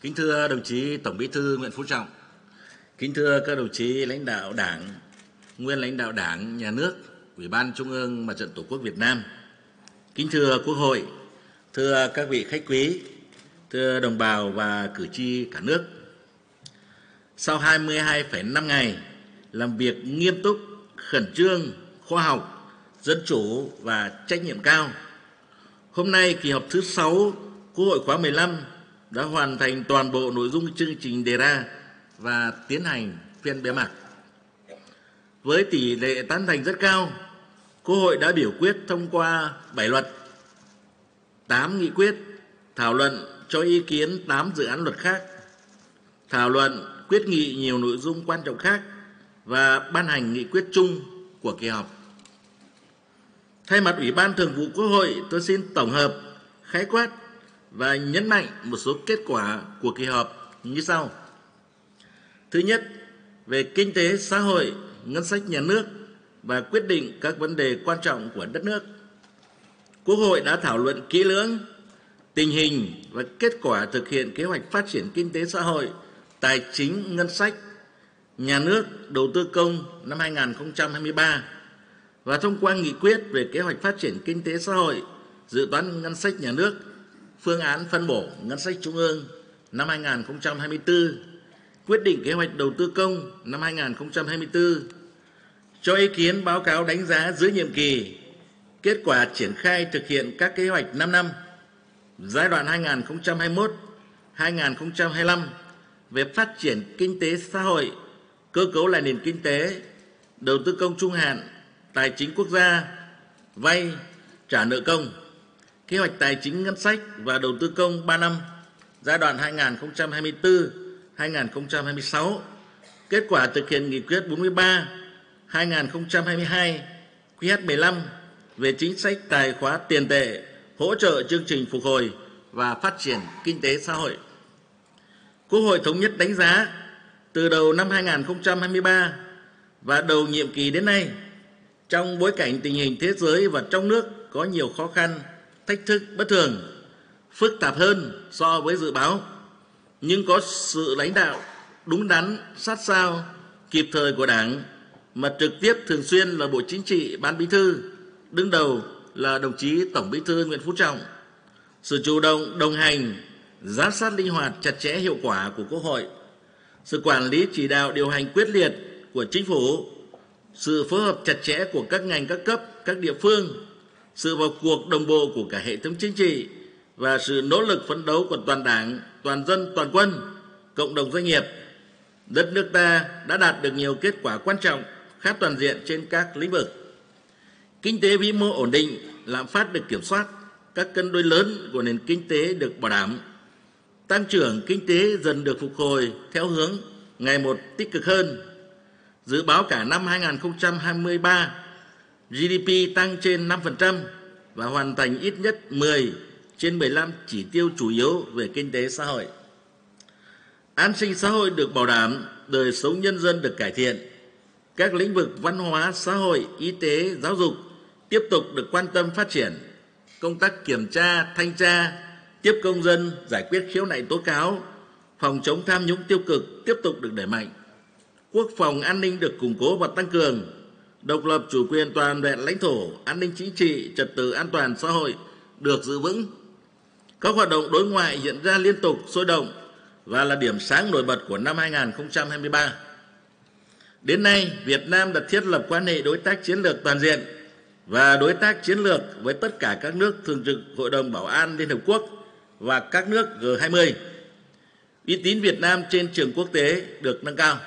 Kính thưa đồng chí Tổng Bí thư Nguyễn Phú Trọng, kính thưa các đồng chí lãnh đạo Đảng, nguyên lãnh đạo Đảng, Nhà nước, Ủy ban Trung ương Mặt trận Tổ quốc Việt Nam, kính thưa Quốc hội, thưa các vị khách quý, thưa đồng bào và cử tri cả nước. Sau 22,5 ngày làm việc nghiêm túc, khẩn trương, khoa học, dân chủ và trách nhiệm cao, hôm nay kỳ họp thứ 6 Quốc hội khóa 15 đã hoàn thành toàn bộ nội dung chương trình đề ra và tiến hành phiên bế mạc. Với tỷ lệ tán thành rất cao, Quốc hội đã biểu quyết thông qua 7 luật, 8 nghị quyết, thảo luận cho ý kiến 8 dự án luật khác, thảo luận quyết nghị nhiều nội dung quan trọng khác và ban hành nghị quyết chung của kỳ họp. Thay mặt Ủy ban Thường vụ Quốc hội, tôi xin tổng hợp, khái quát và nhấn mạnh một số kết quả của kỳ họp như sau. Thứ nhất, về kinh tế xã hội, ngân sách nhà nước và quyết định các vấn đề quan trọng của đất nước. Quốc hội đã thảo luận kỹ lưỡng tình hình và kết quả thực hiện kế hoạch phát triển kinh tế xã hội, tài chính, ngân sách, nhà nước, đầu tư công năm 2023 và thông qua nghị quyết về kế hoạch phát triển kinh tế xã hội, dự toán ngân sách nhà nước phương án phân bổ ngân sách trung ương năm 2024, quyết định kế hoạch đầu tư công năm 2024, cho ý kiến báo cáo đánh giá giữa nhiệm kỳ, kết quả triển khai thực hiện các kế hoạch 5 năm, giai đoạn 2021-2025 về phát triển kinh tế xã hội, cơ cấu lại nền kinh tế, đầu tư công trung hạn, tài chính quốc gia, vay, trả nợ công kế hoạch tài chính ngân sách và đầu tư công 3 năm giai đoạn 2024-2026, kết quả thực hiện nghị quyết 43 2022 QH15 về chính sách tài khóa tiền tệ, hỗ trợ chương trình phục hồi và phát triển kinh tế xã hội. Quốc hội thống nhất đánh giá từ đầu năm 2023 và đầu nhiệm kỳ đến nay, trong bối cảnh tình hình thế giới và trong nước có nhiều khó khăn thách thức bất thường, phức tạp hơn so với dự báo, nhưng có sự lãnh đạo đúng đắn, sát sao, kịp thời của Đảng mà trực tiếp thường xuyên là Bộ Chính trị, Ban Bí thư, đứng đầu là đồng chí Tổng Bí thư Nguyễn Phú Trọng. Sự chủ động, đồng hành, giám sát linh hoạt, chặt chẽ hiệu quả của Quốc hội, sự quản lý chỉ đạo điều hành quyết liệt của chính phủ, sự phối hợp chặt chẽ của các ngành các cấp, các địa phương sự vào cuộc đồng bộ của cả hệ thống chính trị và sự nỗ lực phấn đấu của toàn đảng, toàn dân, toàn quân, cộng đồng doanh nghiệp, đất nước ta đã đạt được nhiều kết quả quan trọng, khá toàn diện trên các lĩnh vực. Kinh tế vĩ mô ổn định, lạm phát được kiểm soát, các cân đối lớn của nền kinh tế được bảo đảm. Tăng trưởng kinh tế dần được phục hồi theo hướng ngày một tích cực hơn. Dự báo cả năm 2023 GDP tăng trên 5% và hoàn thành ít nhất 10 trên 15 chỉ tiêu chủ yếu về kinh tế xã hội. An sinh xã hội được bảo đảm, đời sống nhân dân được cải thiện. Các lĩnh vực văn hóa, xã hội, y tế, giáo dục tiếp tục được quan tâm phát triển. Công tác kiểm tra, thanh tra, tiếp công dân, giải quyết khiếu nại tố cáo, phòng chống tham nhũng tiêu cực tiếp tục được đẩy mạnh. Quốc phòng an ninh được củng cố và tăng cường, độc lập chủ quyền toàn vẹn lãnh thổ, an ninh chính trị, trật tự an toàn xã hội được giữ vững. Các hoạt động đối ngoại diễn ra liên tục sôi động và là điểm sáng nổi bật của năm 2023. Đến nay, Việt Nam đã thiết lập quan hệ đối tác chiến lược toàn diện và đối tác chiến lược với tất cả các nước thường trực Hội đồng Bảo an Liên Hợp Quốc và các nước G20. Uy tín Việt Nam trên trường quốc tế được nâng cao.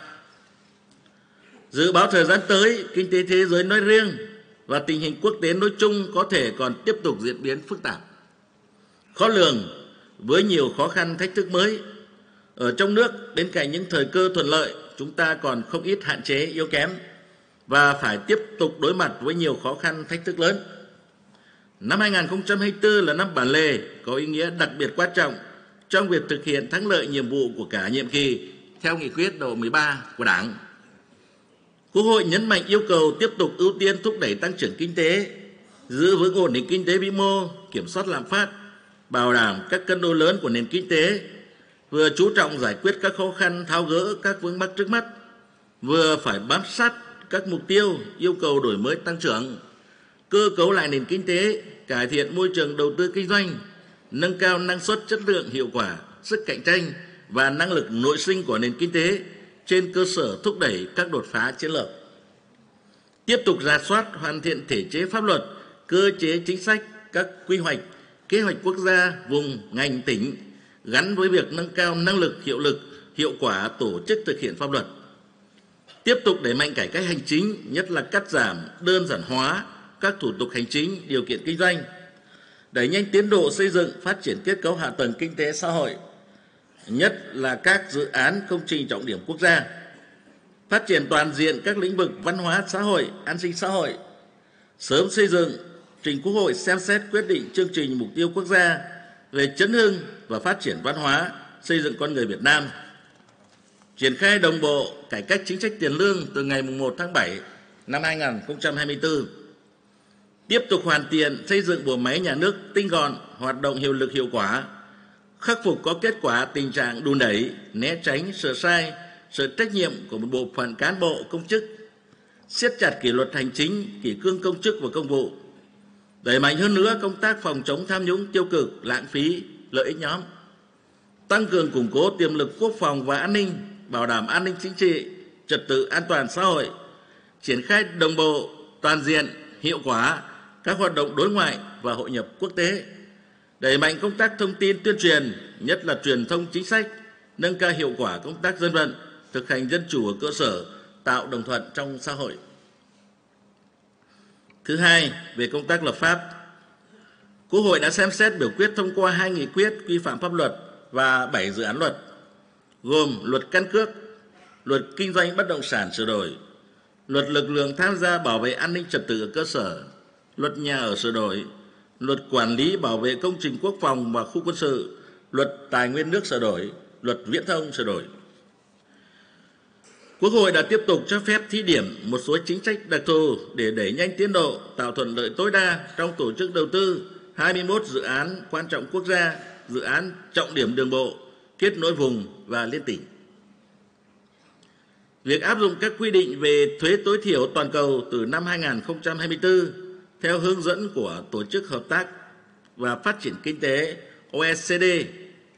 Dự báo thời gian tới, kinh tế thế giới nói riêng và tình hình quốc tế nói chung có thể còn tiếp tục diễn biến phức tạp. Khó lường với nhiều khó khăn thách thức mới. Ở trong nước, bên cạnh những thời cơ thuận lợi, chúng ta còn không ít hạn chế yếu kém và phải tiếp tục đối mặt với nhiều khó khăn thách thức lớn. Năm 2024 là năm bản lề có ý nghĩa đặc biệt quan trọng trong việc thực hiện thắng lợi nhiệm vụ của cả nhiệm kỳ theo nghị quyết độ 13 của Đảng Quốc hội nhấn mạnh yêu cầu tiếp tục ưu tiên thúc đẩy tăng trưởng kinh tế, giữ vững ổn định kinh tế vĩ mô, kiểm soát lạm phát, bảo đảm các cân đối lớn của nền kinh tế, vừa chú trọng giải quyết các khó khăn, tháo gỡ các vướng mắc trước mắt, vừa phải bám sát các mục tiêu, yêu cầu đổi mới tăng trưởng, cơ cấu lại nền kinh tế, cải thiện môi trường đầu tư kinh doanh, nâng cao năng suất, chất lượng, hiệu quả, sức cạnh tranh và năng lực nội sinh của nền kinh tế trên cơ sở thúc đẩy các đột phá chiến lược. Tiếp tục ra soát hoàn thiện thể chế pháp luật, cơ chế chính sách, các quy hoạch, kế hoạch quốc gia, vùng, ngành, tỉnh gắn với việc nâng cao năng lực, hiệu lực, hiệu quả tổ chức thực hiện pháp luật. Tiếp tục đẩy mạnh cải cách hành chính, nhất là cắt giảm, đơn giản hóa các thủ tục hành chính, điều kiện kinh doanh, đẩy nhanh tiến độ xây dựng, phát triển kết cấu hạ tầng kinh tế xã hội, nhất là các dự án công trình trọng điểm quốc gia, phát triển toàn diện các lĩnh vực văn hóa xã hội, an sinh xã hội, sớm xây dựng trình Quốc hội xem xét quyết định chương trình mục tiêu quốc gia về chấn hưng và phát triển văn hóa, xây dựng con người Việt Nam. Triển khai đồng bộ cải cách chính sách tiền lương từ ngày 1 tháng 7 năm 2024. Tiếp tục hoàn thiện xây dựng bộ máy nhà nước tinh gọn, hoạt động hiệu lực hiệu quả, khắc phục có kết quả tình trạng đùn đẩy, né tránh, sửa sai, sự trách nhiệm của một bộ phận cán bộ công chức, siết chặt kỷ luật hành chính, kỷ cương công chức và công vụ, đẩy mạnh hơn nữa công tác phòng chống tham nhũng tiêu cực, lãng phí, lợi ích nhóm, tăng cường củng cố tiềm lực quốc phòng và an ninh, bảo đảm an ninh chính trị, trật tự an toàn xã hội, triển khai đồng bộ, toàn diện, hiệu quả các hoạt động đối ngoại và hội nhập quốc tế, đẩy mạnh công tác thông tin tuyên truyền, nhất là truyền thông chính sách, nâng cao hiệu quả công tác dân vận, thực hành dân chủ ở cơ sở, tạo đồng thuận trong xã hội. Thứ hai, về công tác lập pháp. Quốc hội đã xem xét biểu quyết thông qua hai nghị quyết quy phạm pháp luật và 7 dự án luật, gồm luật căn cước, luật kinh doanh bất động sản sửa đổi, luật lực lượng tham gia bảo vệ an ninh trật tự ở cơ sở, luật nhà ở sửa đổi, luật quản lý bảo vệ công trình quốc phòng và khu quân sự, luật tài nguyên nước sửa đổi, luật viễn thông sửa đổi. Quốc hội đã tiếp tục cho phép thí điểm một số chính sách đặc thù để đẩy nhanh tiến độ, tạo thuận lợi tối đa trong tổ chức đầu tư 21 dự án quan trọng quốc gia, dự án trọng điểm đường bộ, kết nối vùng và liên tỉnh. Việc áp dụng các quy định về thuế tối thiểu toàn cầu từ năm 2024 theo hướng dẫn của Tổ chức Hợp tác và Phát triển Kinh tế OECD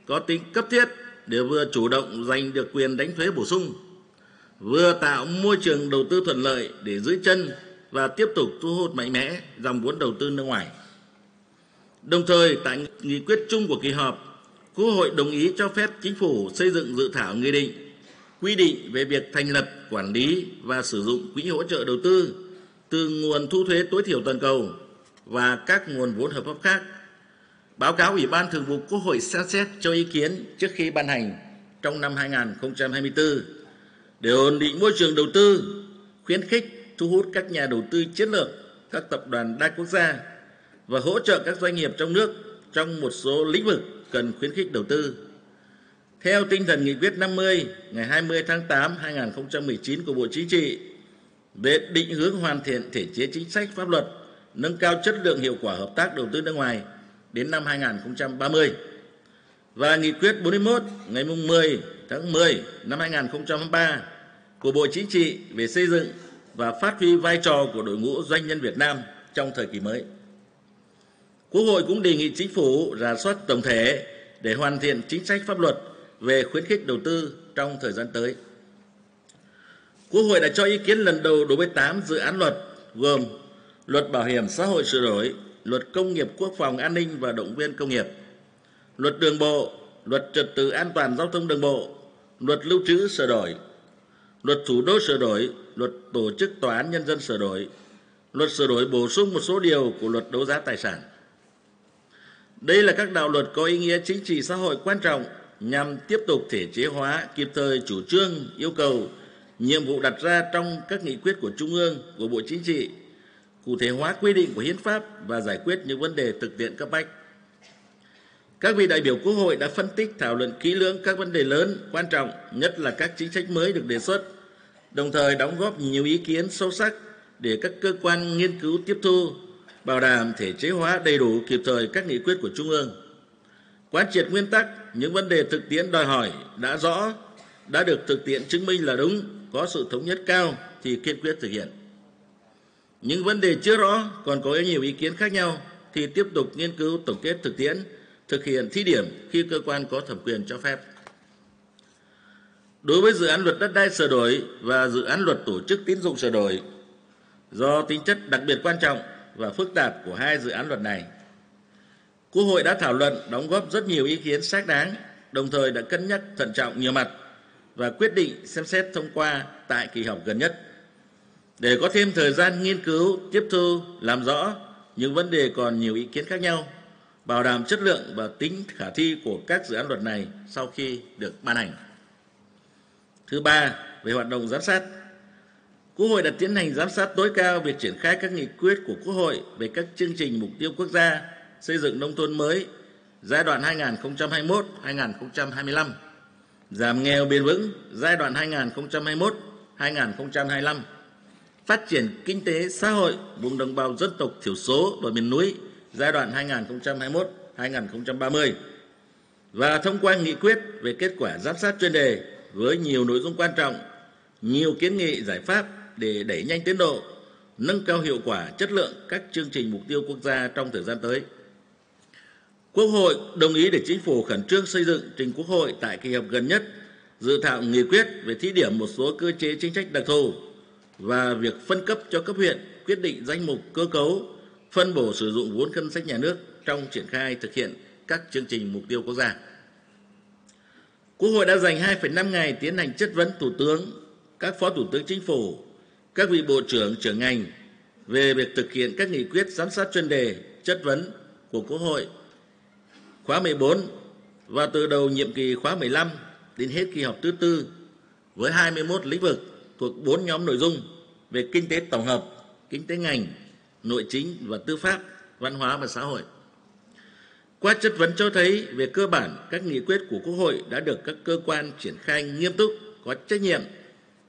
có tính cấp thiết để vừa chủ động giành được quyền đánh thuế bổ sung, vừa tạo môi trường đầu tư thuận lợi để giữ chân và tiếp tục thu hút mạnh mẽ dòng vốn đầu tư nước ngoài. Đồng thời, tại nghị quyết chung của kỳ họp, Quốc hội đồng ý cho phép chính phủ xây dựng dự thảo nghị định quy định về việc thành lập, quản lý và sử dụng quỹ hỗ trợ đầu tư từ nguồn thu thuế tối thiểu toàn cầu và các nguồn vốn hợp pháp khác. Báo cáo Ủy ban Thường vụ Quốc hội xem xét cho ý kiến trước khi ban hành trong năm 2024 để ổn định môi trường đầu tư, khuyến khích thu hút các nhà đầu tư chiến lược, các tập đoàn đa quốc gia và hỗ trợ các doanh nghiệp trong nước trong một số lĩnh vực cần khuyến khích đầu tư. Theo tinh thần nghị quyết 50 ngày 20 tháng 8 2019 của Bộ Chính trị về định hướng hoàn thiện thể chế chính sách pháp luật, nâng cao chất lượng hiệu quả hợp tác đầu tư nước ngoài đến năm 2030 và nghị quyết 41 ngày 10 tháng 10 năm 2023 của Bộ Chính trị về xây dựng và phát huy vai trò của đội ngũ doanh nhân Việt Nam trong thời kỳ mới. Quốc hội cũng đề nghị chính phủ rà soát tổng thể để hoàn thiện chính sách pháp luật về khuyến khích đầu tư trong thời gian tới. Quốc hội đã cho ý kiến lần đầu đối với 8 dự án luật gồm Luật Bảo hiểm xã hội sửa đổi, Luật Công nghiệp Quốc phòng An ninh và Động viên Công nghiệp, Luật Đường bộ, Luật Trật tự An toàn Giao thông Đường bộ, Luật Lưu trữ sửa đổi, Luật Thủ đô sửa đổi, Luật Tổ chức Tòa án Nhân dân sửa đổi, Luật sửa đổi bổ sung một số điều của Luật đấu giá tài sản. Đây là các đạo luật có ý nghĩa chính trị xã hội quan trọng nhằm tiếp tục thể chế hóa kịp thời chủ trương, yêu cầu, nhiệm vụ đặt ra trong các nghị quyết của Trung ương, của Bộ Chính trị, cụ thể hóa quy định của hiến pháp và giải quyết những vấn đề thực tiễn cấp bách. Các vị đại biểu Quốc hội đã phân tích thảo luận kỹ lưỡng các vấn đề lớn, quan trọng, nhất là các chính sách mới được đề xuất, đồng thời đóng góp nhiều ý kiến sâu sắc để các cơ quan nghiên cứu tiếp thu, bảo đảm thể chế hóa đầy đủ kịp thời các nghị quyết của Trung ương. Quán triệt nguyên tắc, những vấn đề thực tiễn đòi hỏi đã rõ, đã được thực tiễn chứng minh là đúng, có sự thống nhất cao thì kiên quyết thực hiện. Những vấn đề chưa rõ còn có nhiều ý kiến khác nhau thì tiếp tục nghiên cứu tổng kết thực tiễn, thực hiện thí điểm khi cơ quan có thẩm quyền cho phép. Đối với dự án luật đất đai sửa đổi và dự án luật tổ chức tín dụng sửa đổi, do tính chất đặc biệt quan trọng và phức tạp của hai dự án luật này, Quốc hội đã thảo luận đóng góp rất nhiều ý kiến xác đáng, đồng thời đã cân nhắc thận trọng nhiều mặt và quyết định xem xét thông qua tại kỳ họp gần nhất. Để có thêm thời gian nghiên cứu, tiếp thu, làm rõ những vấn đề còn nhiều ý kiến khác nhau, bảo đảm chất lượng và tính khả thi của các dự án luật này sau khi được ban hành. Thứ ba, về hoạt động giám sát. Quốc hội đã tiến hành giám sát tối cao việc triển khai các nghị quyết của Quốc hội về các chương trình mục tiêu quốc gia xây dựng nông thôn mới giai đoạn 2021-2025, giảm nghèo bền vững giai đoạn 2021-2025, phát triển kinh tế xã hội vùng đồng bào dân tộc thiểu số và miền núi giai đoạn 2021-2030 và thông qua nghị quyết về kết quả giám sát chuyên đề với nhiều nội dung quan trọng, nhiều kiến nghị giải pháp để đẩy nhanh tiến độ, nâng cao hiệu quả chất lượng các chương trình mục tiêu quốc gia trong thời gian tới. Quốc hội đồng ý để chính phủ khẩn trương xây dựng trình Quốc hội tại kỳ họp gần nhất dự thảo nghị quyết về thí điểm một số cơ chế chính sách đặc thù và việc phân cấp cho cấp huyện quyết định danh mục cơ cấu phân bổ sử dụng vốn ngân sách nhà nước trong triển khai thực hiện các chương trình mục tiêu quốc gia. Quốc hội đã dành 2,5 ngày tiến hành chất vấn Thủ tướng, các Phó Thủ tướng Chính phủ, các vị Bộ trưởng trưởng ngành về việc thực hiện các nghị quyết giám sát chuyên đề chất vấn của Quốc hội khóa 14 và từ đầu nhiệm kỳ khóa 15 đến hết kỳ họp thứ tư với 21 lĩnh vực thuộc 4 nhóm nội dung về kinh tế tổng hợp, kinh tế ngành, nội chính và tư pháp, văn hóa và xã hội. Qua chất vấn cho thấy về cơ bản các nghị quyết của Quốc hội đã được các cơ quan triển khai nghiêm túc, có trách nhiệm,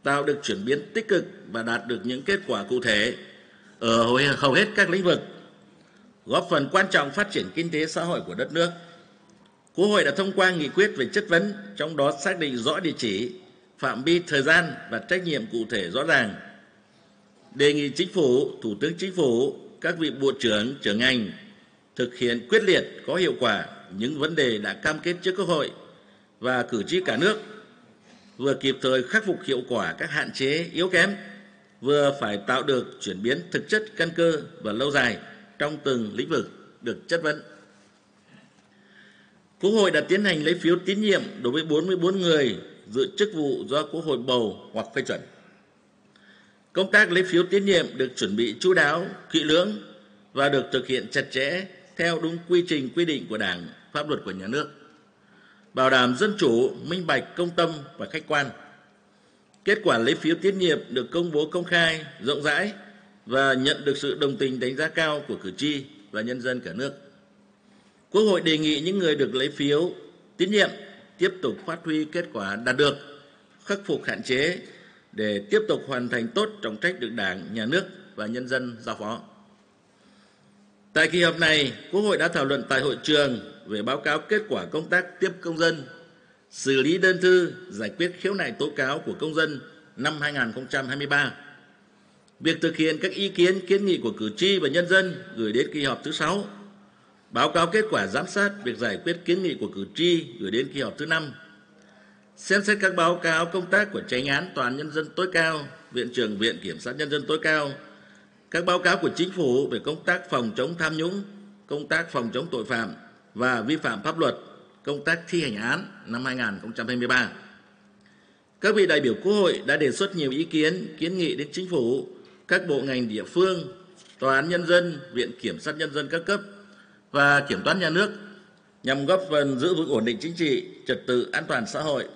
tạo được chuyển biến tích cực và đạt được những kết quả cụ thể ở hầu hết các lĩnh vực, góp phần quan trọng phát triển kinh tế xã hội của đất nước. Quốc hội đã thông qua nghị quyết về chất vấn, trong đó xác định rõ địa chỉ, phạm vi thời gian và trách nhiệm cụ thể rõ ràng. Đề nghị chính phủ, thủ tướng chính phủ, các vị bộ trưởng, trưởng ngành thực hiện quyết liệt có hiệu quả những vấn đề đã cam kết trước Quốc hội và cử tri cả nước, vừa kịp thời khắc phục hiệu quả các hạn chế yếu kém, vừa phải tạo được chuyển biến thực chất căn cơ và lâu dài trong từng lĩnh vực được chất vấn. Quốc hội đã tiến hành lấy phiếu tín nhiệm đối với 44 người giữ chức vụ do Quốc hội bầu hoặc phê chuẩn. Công tác lấy phiếu tín nhiệm được chuẩn bị chú đáo, kỹ lưỡng và được thực hiện chặt chẽ theo đúng quy trình quy định của Đảng, pháp luật của nhà nước. Bảo đảm dân chủ, minh bạch, công tâm và khách quan. Kết quả lấy phiếu tín nhiệm được công bố công khai, rộng rãi và nhận được sự đồng tình đánh giá cao của cử tri và nhân dân cả nước. Quốc hội đề nghị những người được lấy phiếu tín nhiệm tiếp tục phát huy kết quả đạt được, khắc phục hạn chế để tiếp tục hoàn thành tốt trọng trách được Đảng, Nhà nước và nhân dân giao phó. Tại kỳ họp này, Quốc hội đã thảo luận tại hội trường về báo cáo kết quả công tác tiếp công dân, xử lý đơn thư, giải quyết khiếu nại tố cáo của công dân năm 2023. Việc thực hiện các ý kiến kiến nghị của cử tri và nhân dân gửi đến kỳ họp thứ 6 báo cáo kết quả giám sát việc giải quyết kiến nghị của cử tri gửi đến kỳ họp thứ năm. Xem xét các báo cáo công tác của tranh án tòa án nhân dân tối cao, viện trưởng viện kiểm sát nhân dân tối cao, các báo cáo của chính phủ về công tác phòng chống tham nhũng, công tác phòng chống tội phạm và vi phạm pháp luật, công tác thi hành án năm 2023 các vị đại biểu quốc hội đã đề xuất nhiều ý kiến kiến nghị đến chính phủ, các bộ ngành địa phương, tòa án nhân dân, viện kiểm sát nhân dân các cấp và kiểm toán nhà nước nhằm góp phần giữ vững ổn định chính trị, trật tự an toàn xã hội,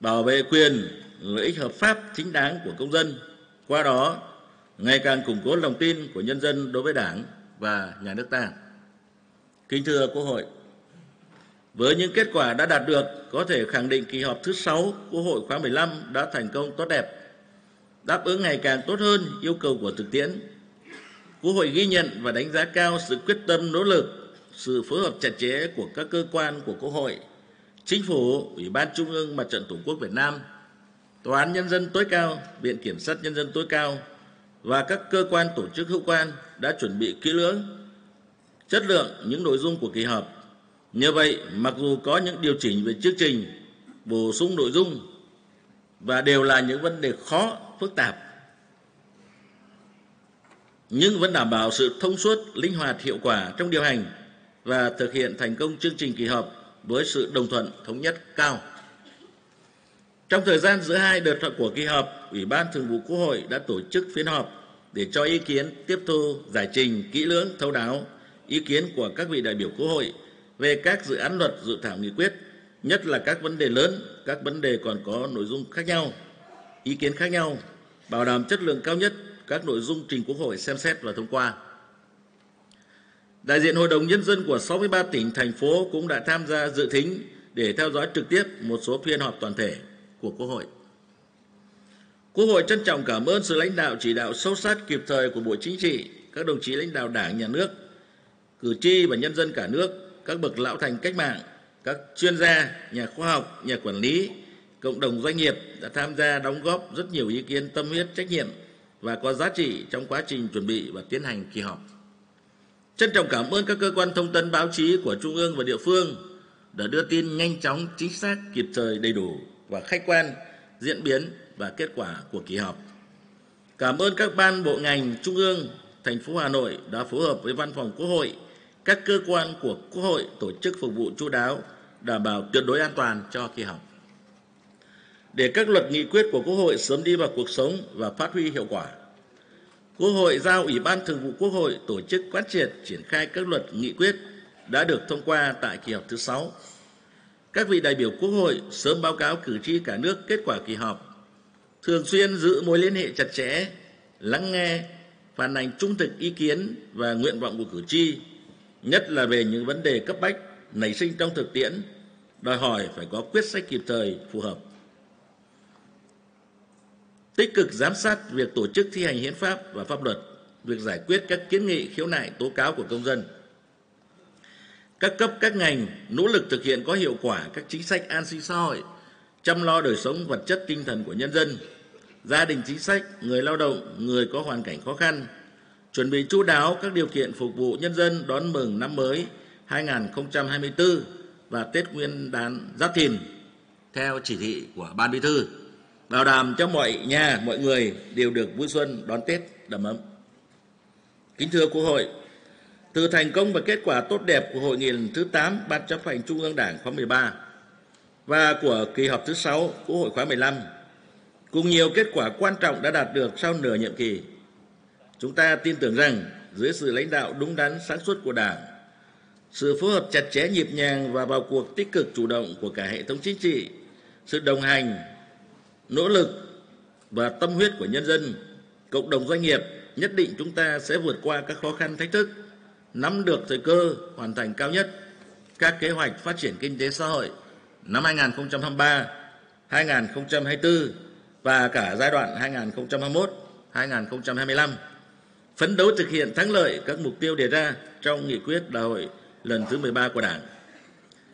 bảo vệ quyền, lợi ích hợp pháp chính đáng của công dân. Qua đó, ngày càng củng cố lòng tin của nhân dân đối với Đảng và nhà nước ta. Kính thưa Quốc hội, với những kết quả đã đạt được, có thể khẳng định kỳ họp thứ 6 Quốc hội khóa 15 đã thành công tốt đẹp, đáp ứng ngày càng tốt hơn yêu cầu của thực tiễn Quốc hội ghi nhận và đánh giá cao sự quyết tâm nỗ lực, sự phối hợp chặt chẽ của các cơ quan của Quốc hội, Chính phủ, Ủy ban Trung ương Mặt trận Tổ quốc Việt Nam, Tòa án Nhân dân tối cao, Viện Kiểm sát Nhân dân tối cao và các cơ quan tổ chức hữu quan đã chuẩn bị kỹ lưỡng, chất lượng những nội dung của kỳ họp. Nhờ vậy, mặc dù có những điều chỉnh về chương trình, bổ sung nội dung và đều là những vấn đề khó, phức tạp, nhưng vẫn đảm bảo sự thông suốt, linh hoạt, hiệu quả trong điều hành và thực hiện thành công chương trình kỳ họp với sự đồng thuận thống nhất cao. Trong thời gian giữa hai đợt của kỳ họp, Ủy ban Thường vụ Quốc hội đã tổ chức phiên họp để cho ý kiến tiếp thu giải trình kỹ lưỡng thấu đáo ý kiến của các vị đại biểu Quốc hội về các dự án luật dự thảo nghị quyết, nhất là các vấn đề lớn, các vấn đề còn có nội dung khác nhau, ý kiến khác nhau, bảo đảm chất lượng cao nhất các nội dung trình Quốc hội xem xét và thông qua. Đại diện Hội đồng Nhân dân của 63 tỉnh, thành phố cũng đã tham gia dự thính để theo dõi trực tiếp một số phiên họp toàn thể của Quốc hội. Quốc hội trân trọng cảm ơn sự lãnh đạo chỉ đạo sâu sát kịp thời của Bộ Chính trị, các đồng chí lãnh đạo Đảng, Nhà nước, cử tri và nhân dân cả nước, các bậc lão thành cách mạng, các chuyên gia, nhà khoa học, nhà quản lý, cộng đồng doanh nghiệp đã tham gia đóng góp rất nhiều ý kiến tâm huyết, trách nhiệm và có giá trị trong quá trình chuẩn bị và tiến hành kỳ họp. Trân trọng cảm ơn các cơ quan thông tấn báo chí của Trung ương và địa phương đã đưa tin nhanh chóng, chính xác, kịp thời, đầy đủ và khách quan diễn biến và kết quả của kỳ họp. Cảm ơn các ban bộ ngành Trung ương, thành phố Hà Nội đã phối hợp với Văn phòng Quốc hội, các cơ quan của Quốc hội tổ chức phục vụ chú đáo, đảm bảo tuyệt đối an toàn cho kỳ họp. Để các luật nghị quyết của Quốc hội sớm đi vào cuộc sống và phát huy hiệu quả, Quốc hội giao Ủy ban Thường vụ Quốc hội tổ chức quán triệt triển khai các luật nghị quyết đã được thông qua tại kỳ họp thứ 6. Các vị đại biểu Quốc hội sớm báo cáo cử tri cả nước kết quả kỳ họp, thường xuyên giữ mối liên hệ chặt chẽ, lắng nghe, phản ánh trung thực ý kiến và nguyện vọng của cử tri, nhất là về những vấn đề cấp bách nảy sinh trong thực tiễn, đòi hỏi phải có quyết sách kịp thời, phù hợp tích cực giám sát việc tổ chức thi hành hiến pháp và pháp luật, việc giải quyết các kiến nghị khiếu nại tố cáo của công dân. Các cấp các ngành nỗ lực thực hiện có hiệu quả các chính sách an sinh xã hội, chăm lo đời sống vật chất tinh thần của nhân dân, gia đình chính sách, người lao động, người có hoàn cảnh khó khăn, chuẩn bị chú đáo các điều kiện phục vụ nhân dân đón mừng năm mới 2024 và Tết Nguyên đán Giáp Thìn theo chỉ thị của Ban Bí thư bảo đảm cho mọi nhà, mọi người đều được vui xuân đón Tết đầm ấm. Kính thưa Quốc hội, từ thành công và kết quả tốt đẹp của hội nghị lần thứ 8 Ban chấp hành Trung ương Đảng khóa 13 và của kỳ họp thứ 6 Quốc hội khóa 15, cùng nhiều kết quả quan trọng đã đạt được sau nửa nhiệm kỳ, chúng ta tin tưởng rằng dưới sự lãnh đạo đúng đắn sáng suốt của Đảng, sự phối hợp chặt chẽ nhịp nhàng và vào cuộc tích cực chủ động của cả hệ thống chính trị, sự đồng hành nỗ lực và tâm huyết của nhân dân, cộng đồng doanh nghiệp nhất định chúng ta sẽ vượt qua các khó khăn thách thức, nắm được thời cơ, hoàn thành cao nhất các kế hoạch phát triển kinh tế xã hội năm 2023, 2024 và cả giai đoạn 2021-2025. Phấn đấu thực hiện thắng lợi các mục tiêu đề ra trong nghị quyết đại hội lần thứ 13 của Đảng.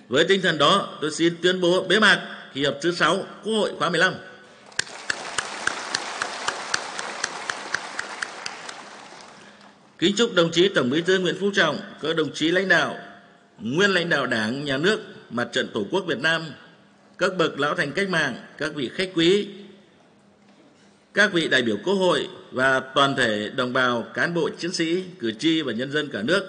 Với tinh thần đó, tôi xin tuyên bố bế mạc kỳ họp thứ 6 Quốc hội khóa 15. Kính chúc đồng chí Tổng Bí thư Nguyễn Phú Trọng, các đồng chí lãnh đạo, nguyên lãnh đạo Đảng, Nhà nước, Mặt trận Tổ quốc Việt Nam, các bậc lão thành cách mạng, các vị khách quý, các vị đại biểu Quốc hội và toàn thể đồng bào, cán bộ, chiến sĩ, cử tri và nhân dân cả nước,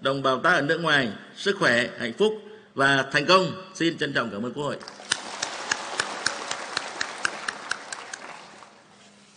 đồng bào ta ở nước ngoài, sức khỏe, hạnh phúc và thành công. Xin trân trọng cảm ơn Quốc hội.